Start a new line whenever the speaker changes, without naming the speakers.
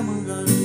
I'm gonna